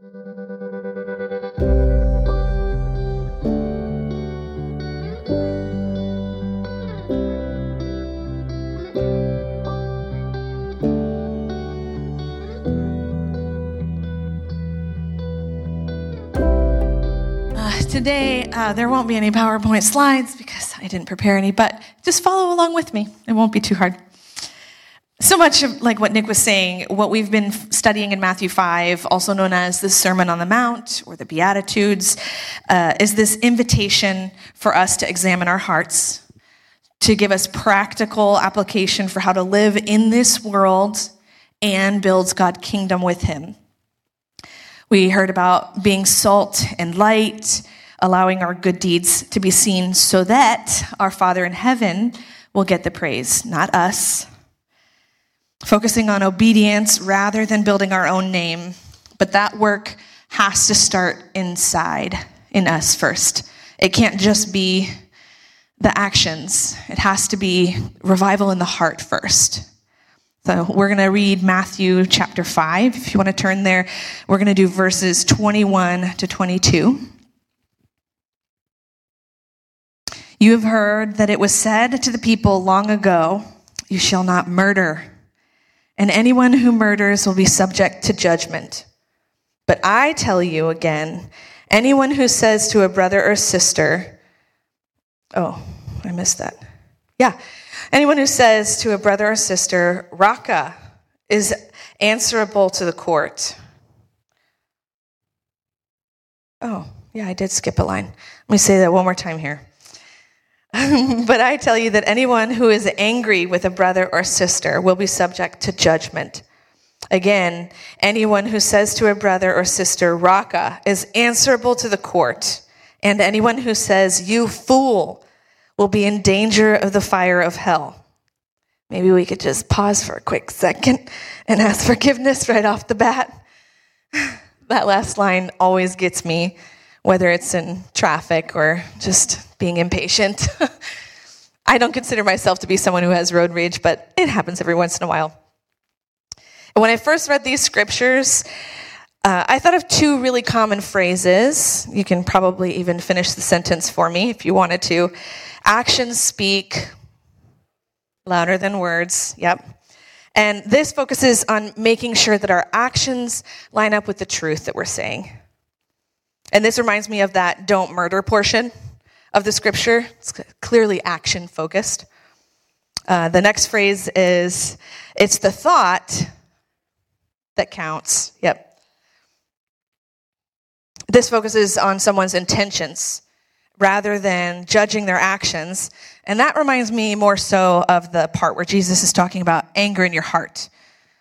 Uh, today, uh, there won't be any PowerPoint slides because I didn't prepare any, but just follow along with me. It won't be too hard. So much of like what Nick was saying, what we've been studying in Matthew 5, also known as the Sermon on the Mount or the Beatitudes, uh, is this invitation for us to examine our hearts, to give us practical application for how to live in this world and build God's kingdom with Him. We heard about being salt and light, allowing our good deeds to be seen so that our Father in heaven will get the praise, not us. Focusing on obedience rather than building our own name. But that work has to start inside in us first. It can't just be the actions, it has to be revival in the heart first. So we're going to read Matthew chapter 5. If you want to turn there, we're going to do verses 21 to 22. You have heard that it was said to the people long ago, You shall not murder, and anyone who murders will be subject to judgment. But I tell you again, anyone who says to a brother or sister, Oh, I missed that. Yeah. Anyone who says to a brother or sister, Raca, is answerable to the court. Oh, yeah, I did skip a line. Let me say that one more time here. but I tell you that anyone who is angry with a brother or sister will be subject to judgment. Again, anyone who says to a brother or sister, Raca, is answerable to the court. And anyone who says, You fool, will be in danger of the fire of hell. Maybe we could just pause for a quick second and ask forgiveness right off the bat. that last line always gets me, whether it's in traffic or just being impatient. I don't consider myself to be someone who has road rage, but it happens every once in a while. And When I first read these scriptures, uh, I thought of two really common phrases. You can probably even finish the sentence for me if you wanted to. Actions speak louder than words. Yep. And this focuses on making sure that our actions line up with the truth that we're saying. And this reminds me of that don't murder portion of the scripture. It's clearly action focused. Uh, the next phrase is it's the thought that counts. Yep. This focuses on someone's intentions rather than judging their actions. And that reminds me more so of the part where Jesus is talking about anger in your heart,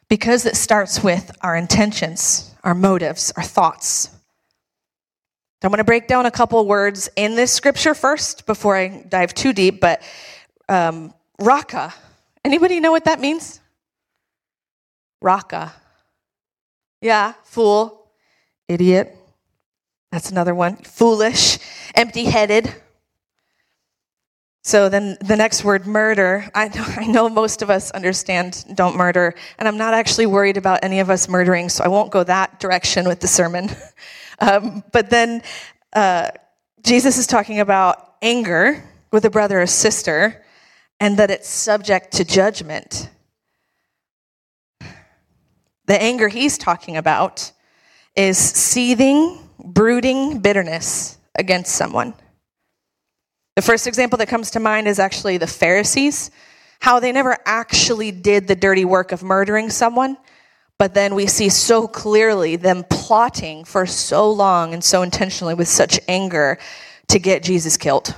because it starts with our intentions, our motives, our thoughts. I'm going to break down a couple words in this scripture first before I dive too deep, but um, raca. Anybody know what that means? Raca. Yeah, fool, idiot, that's another one. Foolish, empty headed. So then the next word, murder. I, I know most of us understand don't murder, and I'm not actually worried about any of us murdering, so I won't go that direction with the sermon. Um, but then uh, Jesus is talking about anger with a brother or sister, and that it's subject to judgment. The anger he's talking about is seething brooding bitterness against someone. The first example that comes to mind is actually the Pharisees, how they never actually did the dirty work of murdering someone, but then we see so clearly them plotting for so long and so intentionally with such anger to get Jesus killed.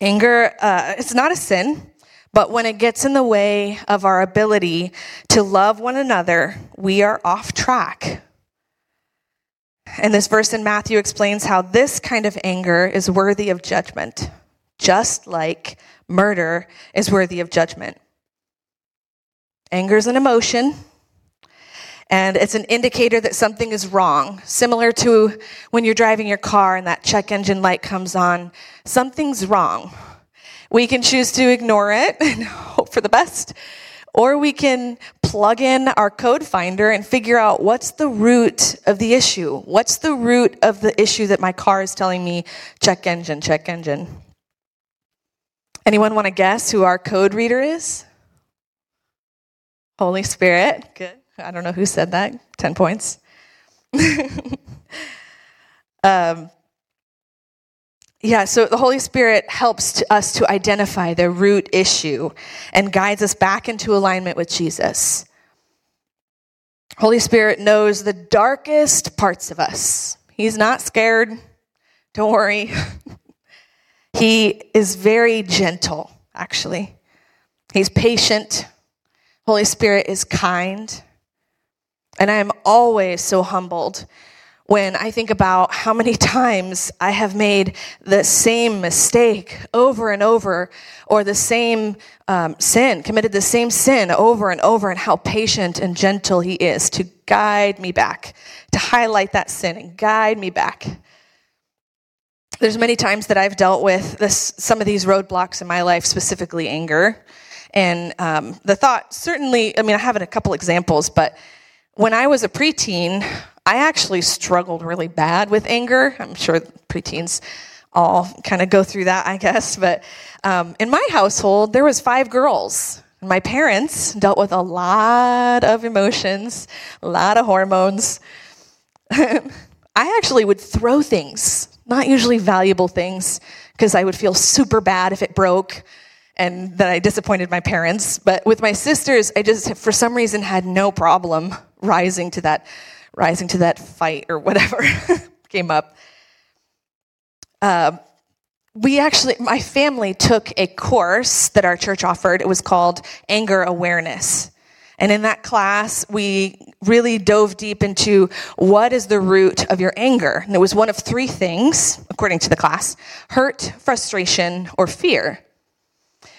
Anger, uh, it's not a sin, but when it gets in the way of our ability to love one another, we are off track. And this verse in Matthew explains how this kind of anger is worthy of judgment, just like murder is worthy of judgment. Anger is an emotion, and it's an indicator that something is wrong. Similar to when you're driving your car and that check engine light comes on, something's wrong. We can choose to ignore it and hope for the best, Or we can plug in our code finder and figure out what's the root of the issue. What's the root of the issue that my car is telling me check engine, check engine? Anyone want to guess who our code reader is? Holy Spirit. Good. I don't know who said that. 10 points. um, yeah, so the Holy Spirit helps to us to identify the root issue and guides us back into alignment with Jesus. Holy Spirit knows the darkest parts of us. He's not scared. Don't worry. he is very gentle, actually. He's patient. Holy Spirit is kind. And I am always so humbled when I think about how many times I have made the same mistake over and over, or the same um, sin, committed the same sin over and over, and how patient and gentle He is to guide me back, to highlight that sin and guide me back. There's many times that I've dealt with this, some of these roadblocks in my life, specifically anger. And um, the thought, certainly, I mean, I have a couple examples, but when I was a preteen, I actually struggled really bad with anger. I'm sure preteens all kind of go through that, I guess. But um, in my household, there was five girls. My parents dealt with a lot of emotions, a lot of hormones. I actually would throw things, not usually valuable things, because I would feel super bad if it broke and that I disappointed my parents. But with my sisters, I just, for some reason, had no problem rising to that rising to that fight or whatever came up. Uh, we actually, my family took a course that our church offered. It was called Anger Awareness. And in that class, we really dove deep into what is the root of your anger. And it was one of three things, according to the class hurt, frustration, or fear.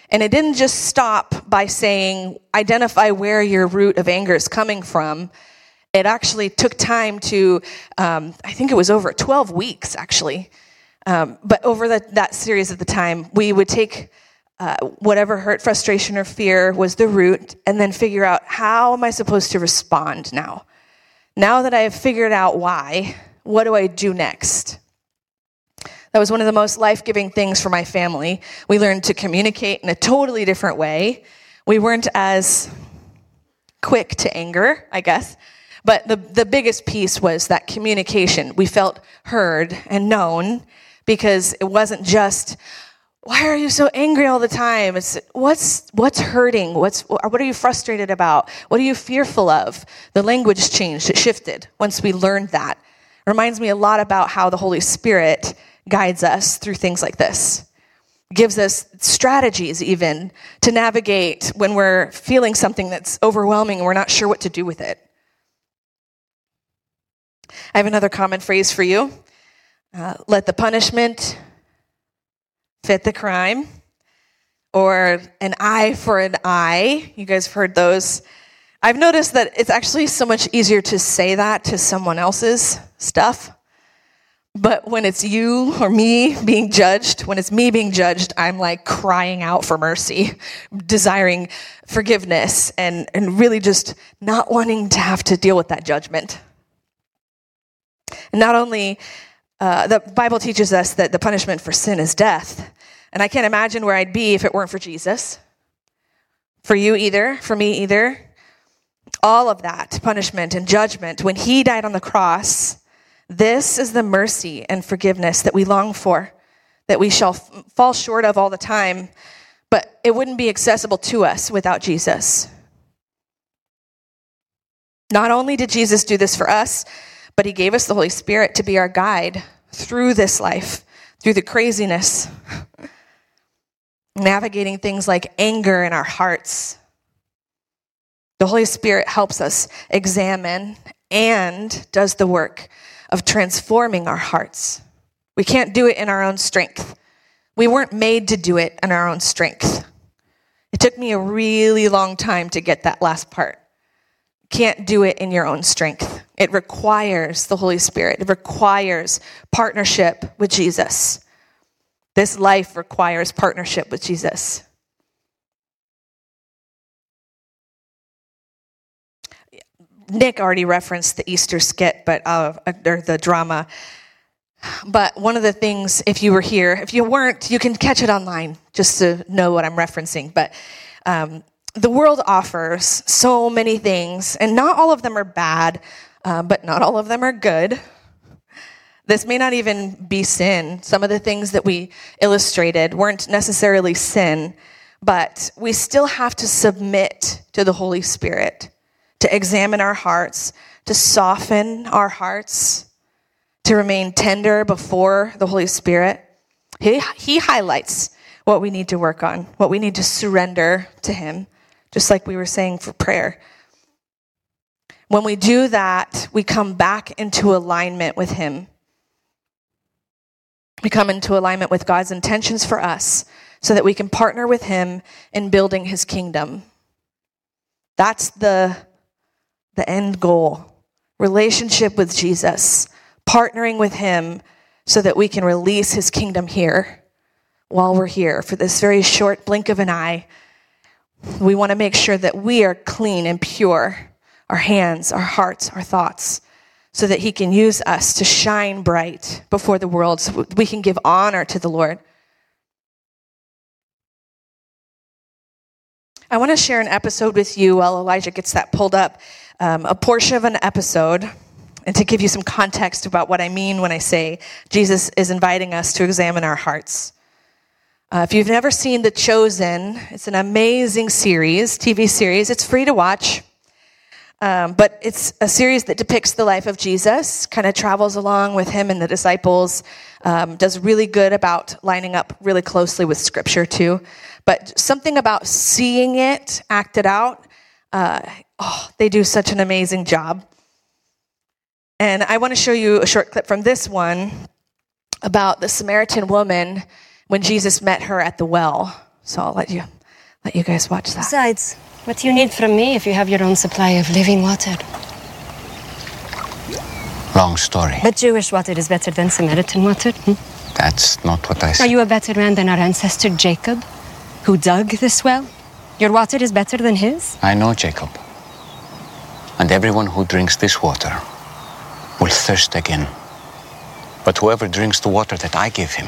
And it didn't just stop by saying, identify where your root of anger is coming from it actually took time to, um, I think it was over 12 weeks actually. Um, but over the, that series of the time, we would take uh, whatever hurt, frustration, or fear was the root and then figure out how am I supposed to respond now? Now that I have figured out why, what do I do next? That was one of the most life giving things for my family. We learned to communicate in a totally different way. We weren't as quick to anger, I guess. But the, the biggest piece was that communication. We felt heard and known because it wasn't just, why are you so angry all the time? It's what's, what's hurting? What's, what are you frustrated about? What are you fearful of? The language changed, it shifted once we learned that. It reminds me a lot about how the Holy Spirit guides us through things like this gives us strategies even to navigate when we're feeling something that's overwhelming and we're not sure what to do with it. I have another common phrase for you uh, let the punishment fit the crime, or an eye for an eye. You guys have heard those. I've noticed that it's actually so much easier to say that to someone else's stuff. But when it's you or me being judged, when it's me being judged, I'm like crying out for mercy, desiring forgiveness, and, and really just not wanting to have to deal with that judgment. And not only, uh, the Bible teaches us that the punishment for sin is death. And I can't imagine where I'd be if it weren't for Jesus. For you either, for me either. All of that punishment and judgment, when he died on the cross, this is the mercy and forgiveness that we long for, that we shall f- fall short of all the time, but it wouldn't be accessible to us without Jesus. Not only did Jesus do this for us, but He gave us the Holy Spirit to be our guide through this life, through the craziness, navigating things like anger in our hearts. The Holy Spirit helps us examine and does the work of transforming our hearts. We can't do it in our own strength. We weren't made to do it in our own strength. It took me a really long time to get that last part. Can't do it in your own strength. It requires the Holy Spirit, it requires partnership with Jesus. This life requires partnership with Jesus. Nick already referenced the Easter skit, but uh, or the drama. But one of the things, if you were here, if you weren't, you can catch it online just to know what I'm referencing. But um, the world offers so many things, and not all of them are bad, uh, but not all of them are good. This may not even be sin. Some of the things that we illustrated weren't necessarily sin, but we still have to submit to the Holy Spirit, to examine our hearts, to soften our hearts, to remain tender before the Holy Spirit. He, he highlights what we need to work on, what we need to surrender to Him, just like we were saying for prayer. When we do that, we come back into alignment with Him. We come into alignment with God's intentions for us so that we can partner with Him in building His kingdom. That's the, the end goal relationship with Jesus, partnering with Him so that we can release His kingdom here while we're here for this very short blink of an eye. We want to make sure that we are clean and pure, our hands, our hearts, our thoughts, so that He can use us to shine bright before the world, so we can give honor to the Lord. I want to share an episode with you while Elijah gets that pulled up, um, a portion of an episode, and to give you some context about what I mean when I say Jesus is inviting us to examine our hearts. Uh, if you've never seen The Chosen, it's an amazing series, TV series. It's free to watch. Um, but it's a series that depicts the life of Jesus, kind of travels along with him and the disciples, um, does really good about lining up really closely with scripture too. But something about seeing it acted out, uh, oh, they do such an amazing job. And I want to show you a short clip from this one about the Samaritan woman when Jesus met her at the well. So I'll let you let you guys watch that. Besides, what do you need from me if you have your own supply of living water? Long story. But Jewish water is better than Samaritan water. Hmm? That's not what I said. Are you a better man than our ancestor Jacob, who dug this well? Your water is better than his? I know Jacob. And everyone who drinks this water will thirst again. But whoever drinks the water that I give him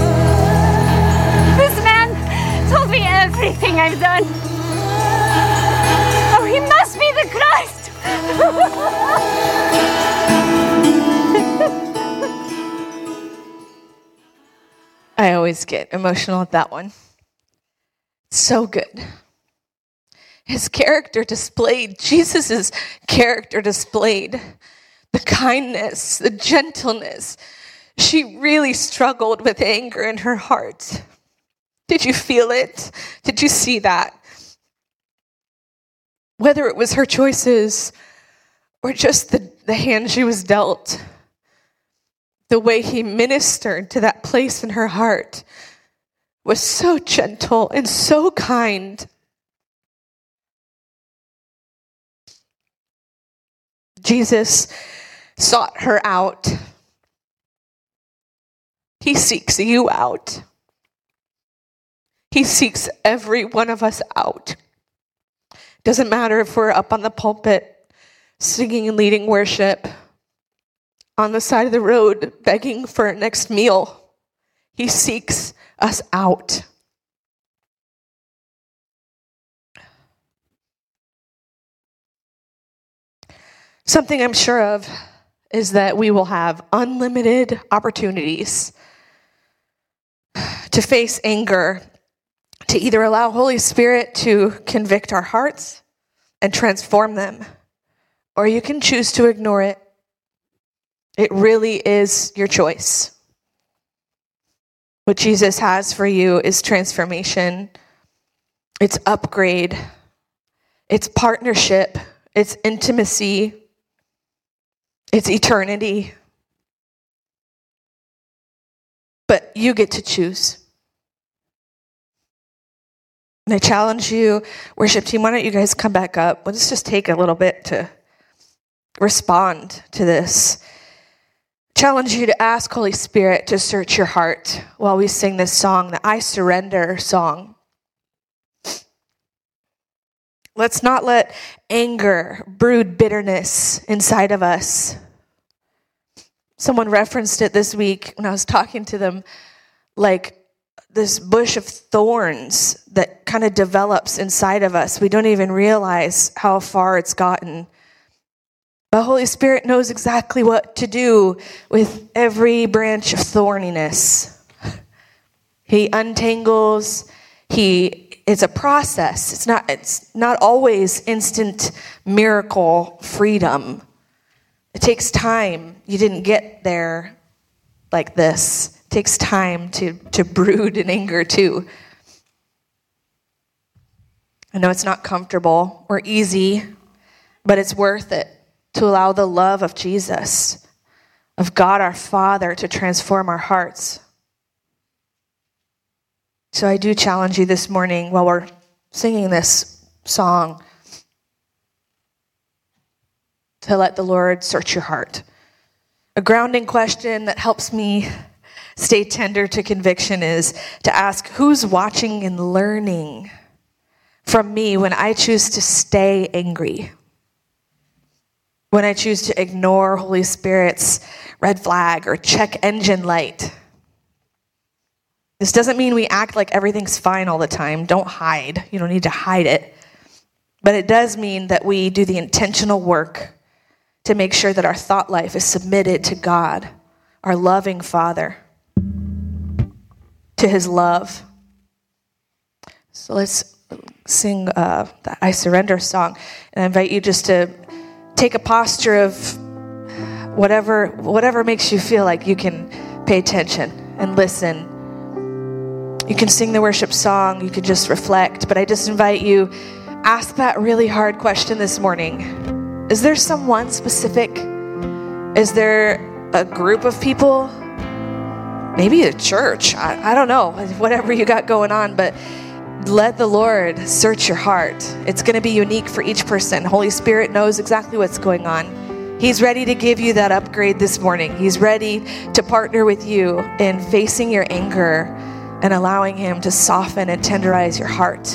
Told me everything I've done. Oh, he must be the Christ. I always get emotional at that one. So good. His character displayed, Jesus' character displayed, the kindness, the gentleness. She really struggled with anger in her heart. Did you feel it? Did you see that? Whether it was her choices or just the, the hand she was dealt, the way he ministered to that place in her heart was so gentle and so kind. Jesus sought her out. He seeks you out. He seeks every one of us out. Doesn't matter if we're up on the pulpit singing and leading worship, on the side of the road begging for our next meal. He seeks us out. Something I'm sure of is that we will have unlimited opportunities to face anger, to either allow Holy Spirit to convict our hearts and transform them, or you can choose to ignore it. It really is your choice. What Jesus has for you is transformation, it's upgrade, it's partnership, it's intimacy, it's eternity. But you get to choose. I challenge you, worship team, why don't you guys come back up? Let's just take a little bit to respond to this. Challenge you to ask Holy Spirit to search your heart while we sing this song, the I Surrender song. Let's not let anger brood bitterness inside of us. Someone referenced it this week when I was talking to them, like this bush of thorns that kind of develops inside of us. We don't even realize how far it's gotten. The Holy Spirit knows exactly what to do with every branch of thorniness. He untangles, he it's a process. It's not it's not always instant miracle freedom. It takes time. You didn't get there like this. It takes time to to brood in anger too. I know it's not comfortable or easy, but it's worth it to allow the love of Jesus, of God our Father, to transform our hearts. So I do challenge you this morning while we're singing this song to let the Lord search your heart. A grounding question that helps me stay tender to conviction is to ask who's watching and learning from me when I choose to stay angry? When I choose to ignore Holy Spirit's red flag or check engine light? This doesn't mean we act like everything's fine all the time. Don't hide. You don't need to hide it. But it does mean that we do the intentional work to make sure that our thought life is submitted to God, our loving Father, to His love. So let's sing uh, the I Surrender song. And I invite you just to take a posture of whatever, whatever makes you feel like you can pay attention and listen you can sing the worship song, you can just reflect, but I just invite you ask that really hard question this morning. Is there someone specific? Is there a group of people? Maybe a church. I, I don't know, whatever you got going on, but let the Lord search your heart. It's going to be unique for each person. Holy Spirit knows exactly what's going on. He's ready to give you that upgrade this morning. He's ready to partner with you in facing your anger and allowing Him to soften and tenderize your heart.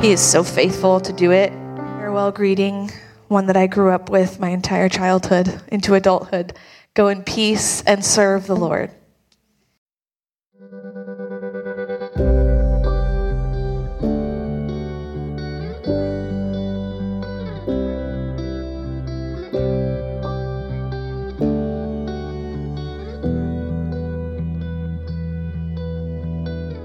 He is so faithful to do it. Farewell greeting, one that I grew up with my entire childhood into adulthood. Go in peace and serve the Lord.